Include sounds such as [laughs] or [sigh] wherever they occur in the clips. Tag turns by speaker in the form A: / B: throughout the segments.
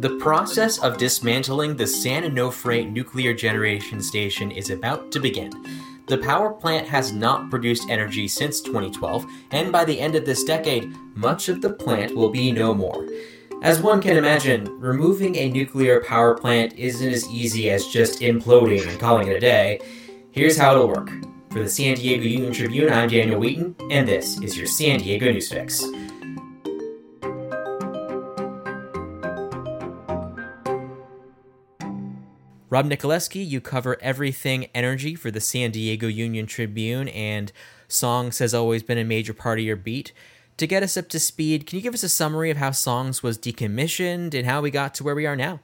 A: The process of dismantling the San Onofre nuclear generation station is about to begin. The power plant has not produced energy since 2012, and by the end of this decade, much of the plant will be no more. As one can imagine, removing a nuclear power plant isn't as easy as just imploding and calling it a day. Here's how it'll work. For the San Diego Union Tribune, I'm Daniel Wheaton, and this is your San Diego News Fix. Rob Nikolewski, you cover everything energy for the San Diego Union Tribune, and Songs has always been a major part of your beat. To get us up to speed, can you give us a summary of how Songs was decommissioned and how we got to where we are now?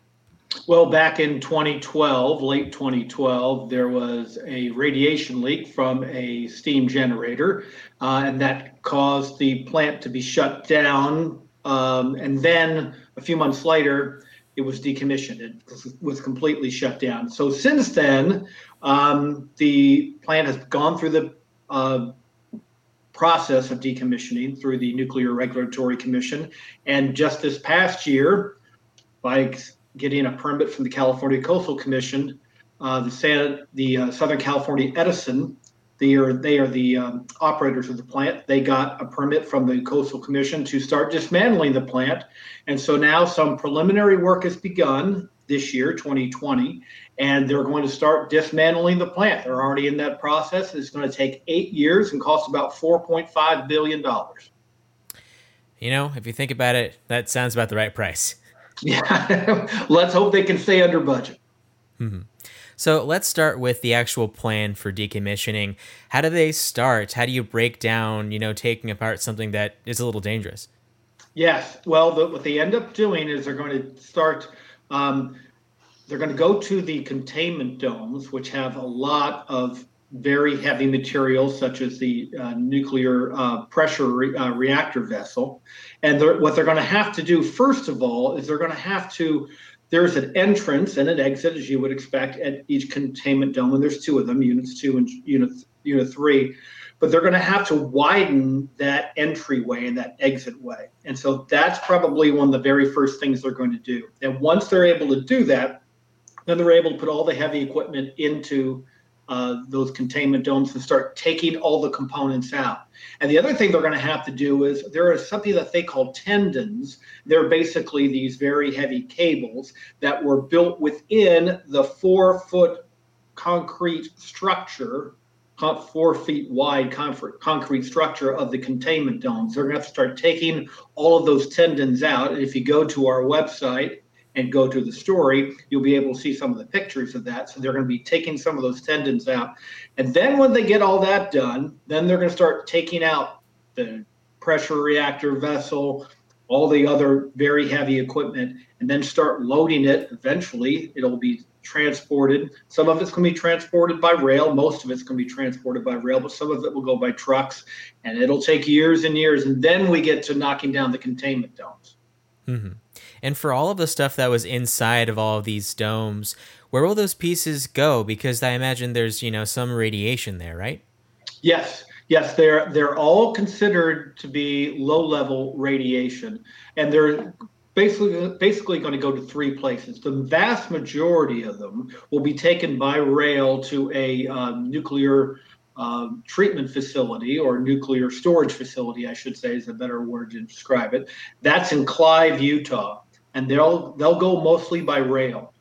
B: Well, back in 2012, late 2012, there was a radiation leak from a steam generator, uh, and that caused the plant to be shut down. Um, and then a few months later, it was decommissioned. It was completely shut down. So since then, um, the plant has gone through the uh, process of decommissioning through the Nuclear Regulatory Commission. And just this past year, by getting a permit from the California Coastal Commission, uh, the, the uh, Southern California Edison they are they are the um, operators of the plant. They got a permit from the Coastal Commission to start dismantling the plant, and so now some preliminary work has begun this year, 2020, and they're going to start dismantling the plant. They're already in that process. It's going to take eight years and cost about 4.5 billion dollars.
A: You know, if you think about it, that sounds about the right price. [laughs]
B: Yeah, let's hope they can stay under budget.
A: Mm-hmm. So let's start with the actual plan for decommissioning. How do they start? How do you break down, you know, taking apart something that is a little dangerous?
B: Yes. Well, the, what they end up doing is they're going to start. Um, they're going to go to the containment domes, which have a lot of very heavy materials, such as the uh, nuclear uh, pressure re- uh, reactor vessel. And they're, what they're going to have to do, first of all, is they're going to have to there's an entrance and an exit, as you would expect, at each containment dome, and there's two of them, units two and unit unit three. But they're going to have to widen that entryway and that exit way, and so that's probably one of the very first things they're going to do. And once they're able to do that, then they're able to put all the heavy equipment into uh, those containment domes and start taking all the components out. And the other thing they're going to have to do is there is something that they call tendons. They're basically these very heavy cables that were built within the four foot concrete structure, four feet wide concrete structure of the containment domes. They're going to have to start taking all of those tendons out. And if you go to our website, and go to the story, you'll be able to see some of the pictures of that. So they're going to be taking some of those tendons out. And then when they get all that done, then they're going to start taking out the pressure reactor vessel, all the other very heavy equipment, and then start loading it. Eventually, it'll be transported. Some of it's going to be transported by rail. Most of it's going to be transported by rail, but some of it will go by trucks. And it'll take years and years. And then we get to knocking down the containment domes.
A: Mm-hmm. And for all of the stuff that was inside of all of these domes, where will those pieces go? Because I imagine there's, you know, some radiation there, right?
B: Yes. Yes, they're they're all considered to be low level radiation, and they're basically basically going to go to three places. The vast majority of them will be taken by rail to a um, nuclear um, treatment facility or nuclear storage facility, I should say, is a better word to describe it. That's in Clive, Utah and they'll they'll go mostly by rail.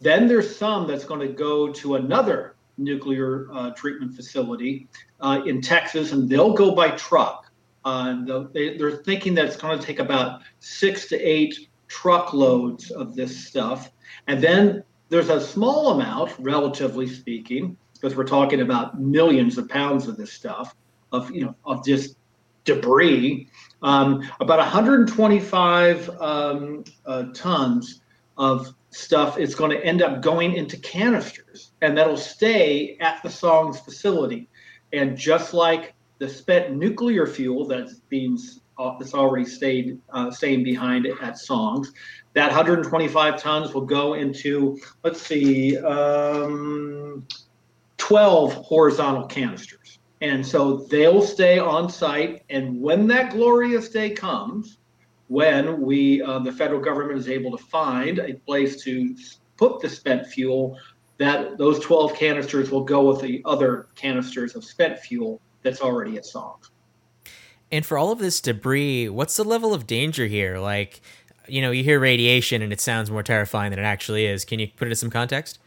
B: Then there's some that's going to go to another nuclear uh, treatment facility uh, in Texas, and they'll go by truck. Uh, they, they're thinking that it's going to take about six to eight truckloads of this stuff, and then there's a small amount, relatively speaking, because we're talking about millions of pounds of this stuff, of you know, of just debris um, about 125 um, uh, tons of stuff is going to end up going into canisters, and that'll stay at the Songs facility. And just like the spent nuclear fuel that's being uh, that's already stayed uh, staying behind at Songs, that 125 tons will go into let's see, um, 12 horizontal canisters. And so they'll stay on site. And when that glorious day comes, when we uh, the federal government is able to find a place to put the spent fuel that those 12 canisters will go with the other canisters of spent fuel that's already at SONGS.
A: And for all of this debris, what's the level of danger here? Like, you know, you hear radiation and it sounds more terrifying than it actually is. Can you put it in some context?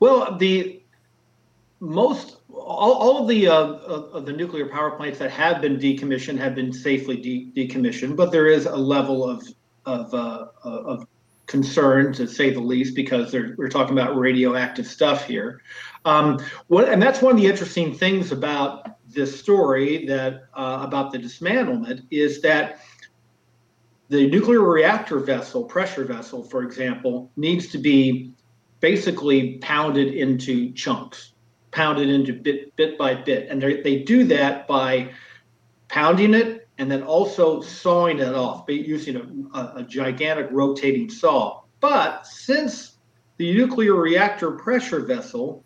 B: Well, the most all, all of the uh, of the nuclear power plants that have been decommissioned have been safely de- decommissioned, but there is a level of of uh, of concern to say the least because we're talking about radioactive stuff here. Um, what, and that's one of the interesting things about this story that uh, about the dismantlement is that the nuclear reactor vessel, pressure vessel, for example, needs to be basically pounded into chunks, pounded into bit bit by bit, and they do that by pounding it and then also sawing it off using a, a, gigantic rotating saw. But since the nuclear reactor pressure vessel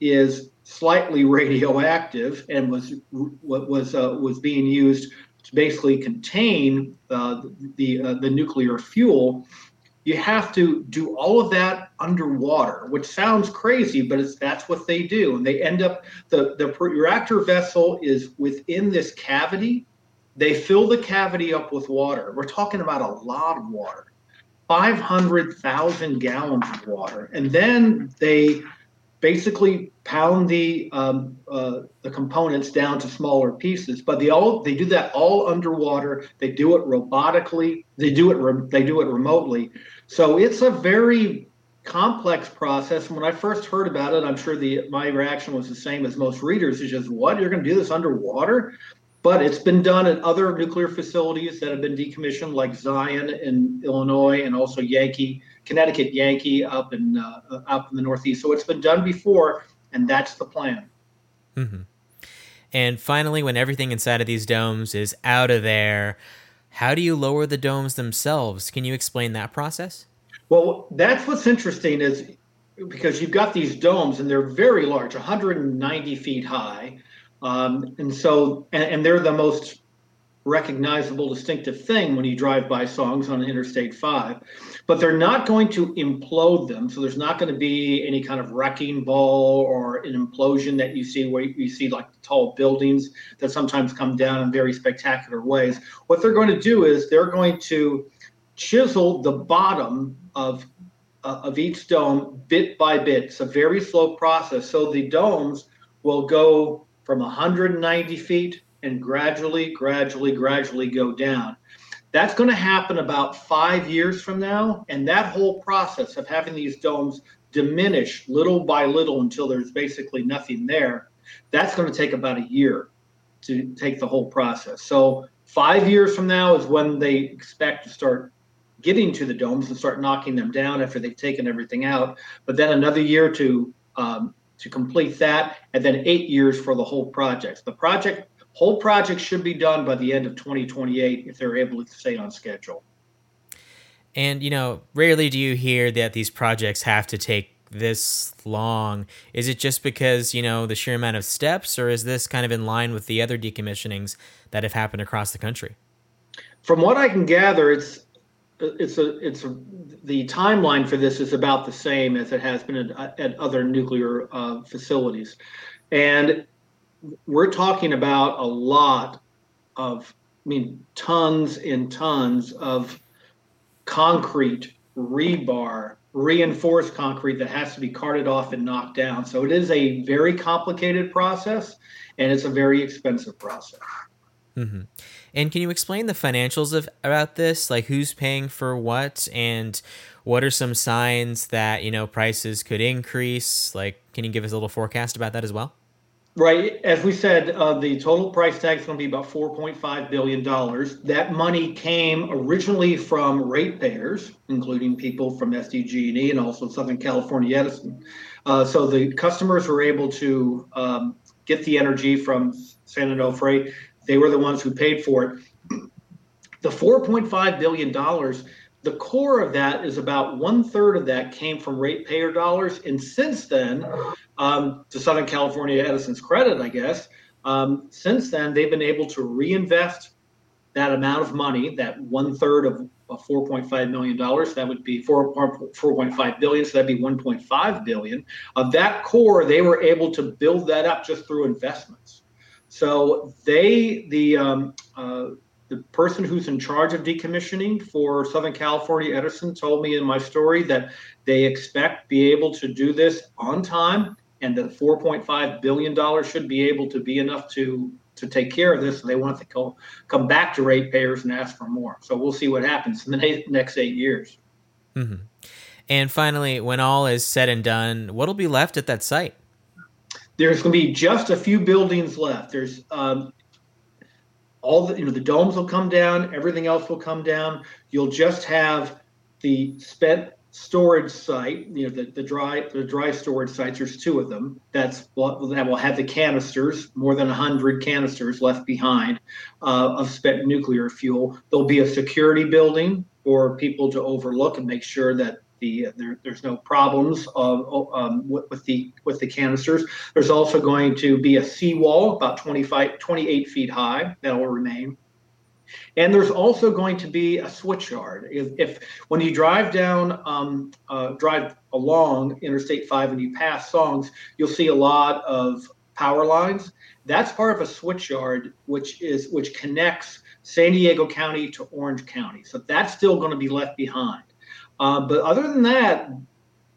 B: is slightly radioactive and was what was uh, was being used to basically contain uh, the uh, the nuclear fuel. You have to do all of that underwater, which sounds crazy, but it's that's what they do, and they end up the the reactor vessel is within this cavity. They fill the cavity up with water. We're talking about a lot of water, five hundred thousand gallons of water, and then they basically pound the um, uh, the components down to smaller pieces. But they all they do that all underwater. They do it robotically. They do it re- they do it remotely. So it's a very complex process. And when I first heard about it, I'm sure the my reaction was the same as most readers. Is just what you're going to do this underwater? But it's been done at other nuclear facilities that have been decommissioned, like Zion in Illinois and also Yankee Connecticut Yankee up in uh, up in the Northeast. So it's been done before, and that's the plan.
A: Mm-hmm. And finally, when everything inside of these domes is out of there, how do you lower the domes themselves? Can you explain that process?
B: Well, that's what's interesting is because you've got these domes and they're very large, 190 feet high, um, and so and, and they're the most recognizable, distinctive thing when you drive by SONGS on Interstate 5. But they're not going to implode them. So there's not going to be any kind of wrecking ball or an implosion that you see where you see like tall buildings that sometimes come down in very spectacular ways. What they're going to do is they're going to chisel the bottom of uh, of each dome bit by bit. It's a very slow process. So the domes will go from 190 feet and gradually, gradually, gradually go down. That's going to happen about five years from now. And that whole process of having these domes diminish little by little until there's basically nothing there, that's going to take about a year to take the whole process. So, five years from now is when they expect to start getting to the domes and start knocking them down after they've taken everything out. But then another year to um, to complete that, and then eight years for the whole project. The project Whole project should be done by the end of 2028 if they're able to stay on schedule.
A: And, you know, rarely do you hear that these projects have to take this long. Is it just because, you know, the sheer amount of steps, or is this kind of in line with the other decommissionings that have happened across the country?
B: From what I can gather, it's it's a it's a, the timeline for this is about the same as it has been at, at other nuclear uh, facilities, and we're talking about a lot of, I mean, tons and tons of concrete, rebar, reinforced concrete that has to be carted off and knocked down. So it is a very complicated process and it's a very expensive process.
A: Mm-hmm. And can you explain the financials of about this? Like who's paying for what and what are some signs that, you know, prices could increase? Like can you give us a little forecast about that as well?
B: Right. As we said, uh, the total price tag is going to be about $4.5 billion. That money came originally from ratepayers, including people from SDG&E and also Southern California Edison. Uh, so the customers were able to um, get the energy from San Onofre. They were the ones who paid for it. [clears throat] The $4.5 billion the core of that is about one third of that came from ratepayer dollars. And since then, um, to Southern California Edison's credit, I guess, um, since then they've been able to reinvest that amount of money, that one third of $4.5 million, that would be 4, 4.5 billion, so that'd be 1.5 billion. Of that core, they were able to build that up just through investments. So they, the um, uh, the person who's in charge of decommissioning for Southern California Edison told me in my story that they expect be able to do this on time and that 4.5 billion dollars should be able to be enough to to take care of this. they want to go, come back to ratepayers and ask for more. So we'll see what happens in the next eight years.
A: Mm-hmm. And finally, when all is said and done, what'll be left at that site?
B: There's going to be just a few buildings left. There's um, all the you know the domes will come down, everything else will come down. You'll just have the spent storage site, you know, the, the dry the dry storage sites. There's two of them. That's what that will have the canisters, more than hundred canisters left behind uh, of spent nuclear fuel. There'll be a security building for people to overlook and make sure that the there, there's no problems of, um, with, with, the with the canisters. There's also going to be a seawall about 25 28 feet high that will remain. And there's also going to be a switchyard. If, if when you drive down, um, uh, drive along Interstate 5 and you pass songs, you'll see a lot of power lines. That's part of a switchyard, which is which connects San Diego County to Orange County. So that's still going to be left behind. Uh, but other than that,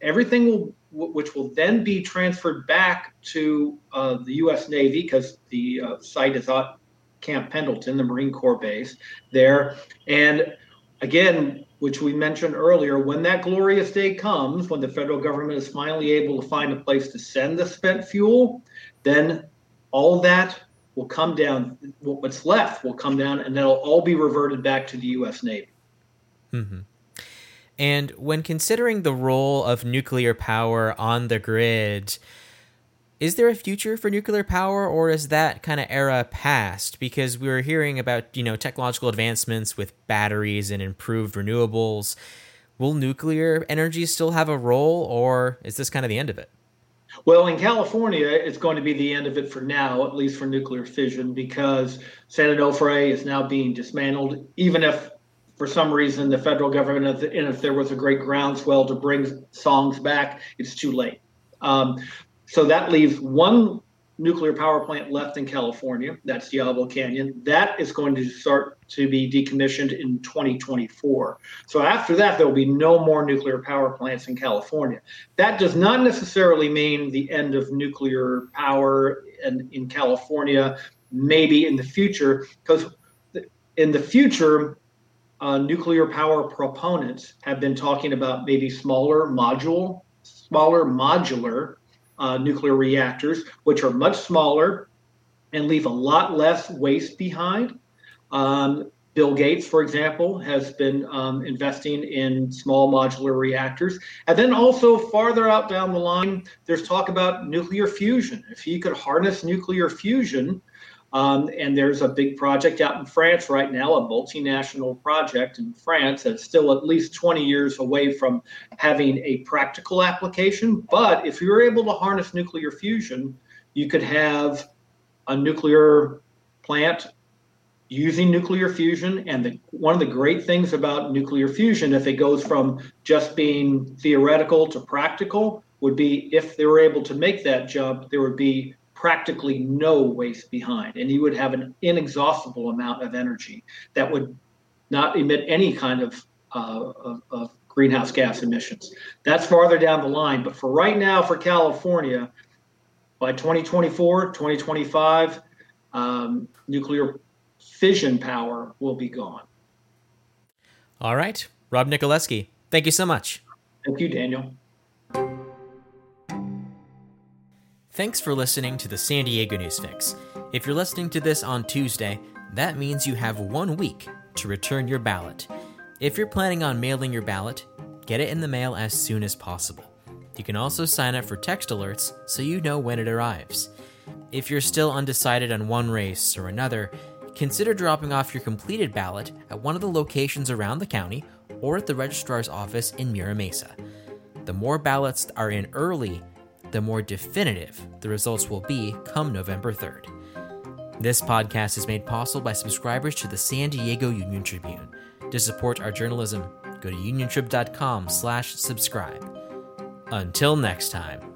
B: everything will, which will then be transferred back to uh, the U.S. Navy because the uh, site is at Camp Pendleton, the Marine Corps base there. And again, which we mentioned earlier, when that glorious day comes, when the federal government is finally able to find a place to send the spent fuel, then all that will come down. What's left will come down, and that'll all be reverted back to the U.S. Navy.
A: Mm-hmm. And when considering the role of nuclear power on the grid, is there a future for nuclear power or is that kind of era past? Because we were hearing about, you know, technological advancements with batteries and improved renewables. Will nuclear energy still have a role or is this kind of the end of it?
B: Well, in California, it's going to be the end of it for now, at least for nuclear fission, because San Onofre is now being dismantled. Even if for some reason the federal government, and if there was a great groundswell to bring songs back, it's too late. Um, so that leaves one nuclear power plant left in California. That's Diablo Canyon. That is going to start to be decommissioned in 2024. So after that, there will be no more nuclear power plants in California. That does not necessarily mean the end of nuclear power in, in California, maybe in the future, because in the future, uh, nuclear power proponents have been talking about maybe smaller module, smaller modular uh, nuclear reactors, which are much smaller and leave a lot less waste behind. Um, Bill Gates, for example, has been um, investing in small modular reactors. And then also farther out down the line, there's talk about nuclear fusion. If you could harness nuclear fusion, um, and there's a big project out in France right now, a multinational project in France that's still at least 20 years away from having a practical application. But if you're able to harness nuclear fusion, you could have a nuclear plant using nuclear fusion. And the, one of the great things about nuclear fusion, if it goes from just being theoretical to practical, would be if they were able to make that jump, there would be practically no waste behind, and you would have an inexhaustible amount of energy that would not emit any kind of, uh, of, of greenhouse gas emissions. That's farther down the line, but for right now, for California, by 2024, 2025, um, nuclear fission power will be gone.
A: All right. Rob Nikolewski, thank you so much.
B: Thank you, Daniel.
A: Thanks for listening to the San Diego News Fix. If you're listening to this on Tuesday, that means you have one week to return your ballot. If you're planning on mailing your ballot, get it in the mail as soon as possible. You can also sign up for text alerts so you know when it arrives. If you're still undecided on one race or another, consider dropping off your completed ballot at one of the locations around the county or at the registrar's office in Mira Mesa. The more ballots are in early, the more definitive the results will be come November 3rd. This podcast is made possible by subscribers to the San Diego Union Tribune. To support our journalism, go to uniontrib.com slash subscribe. Until next time.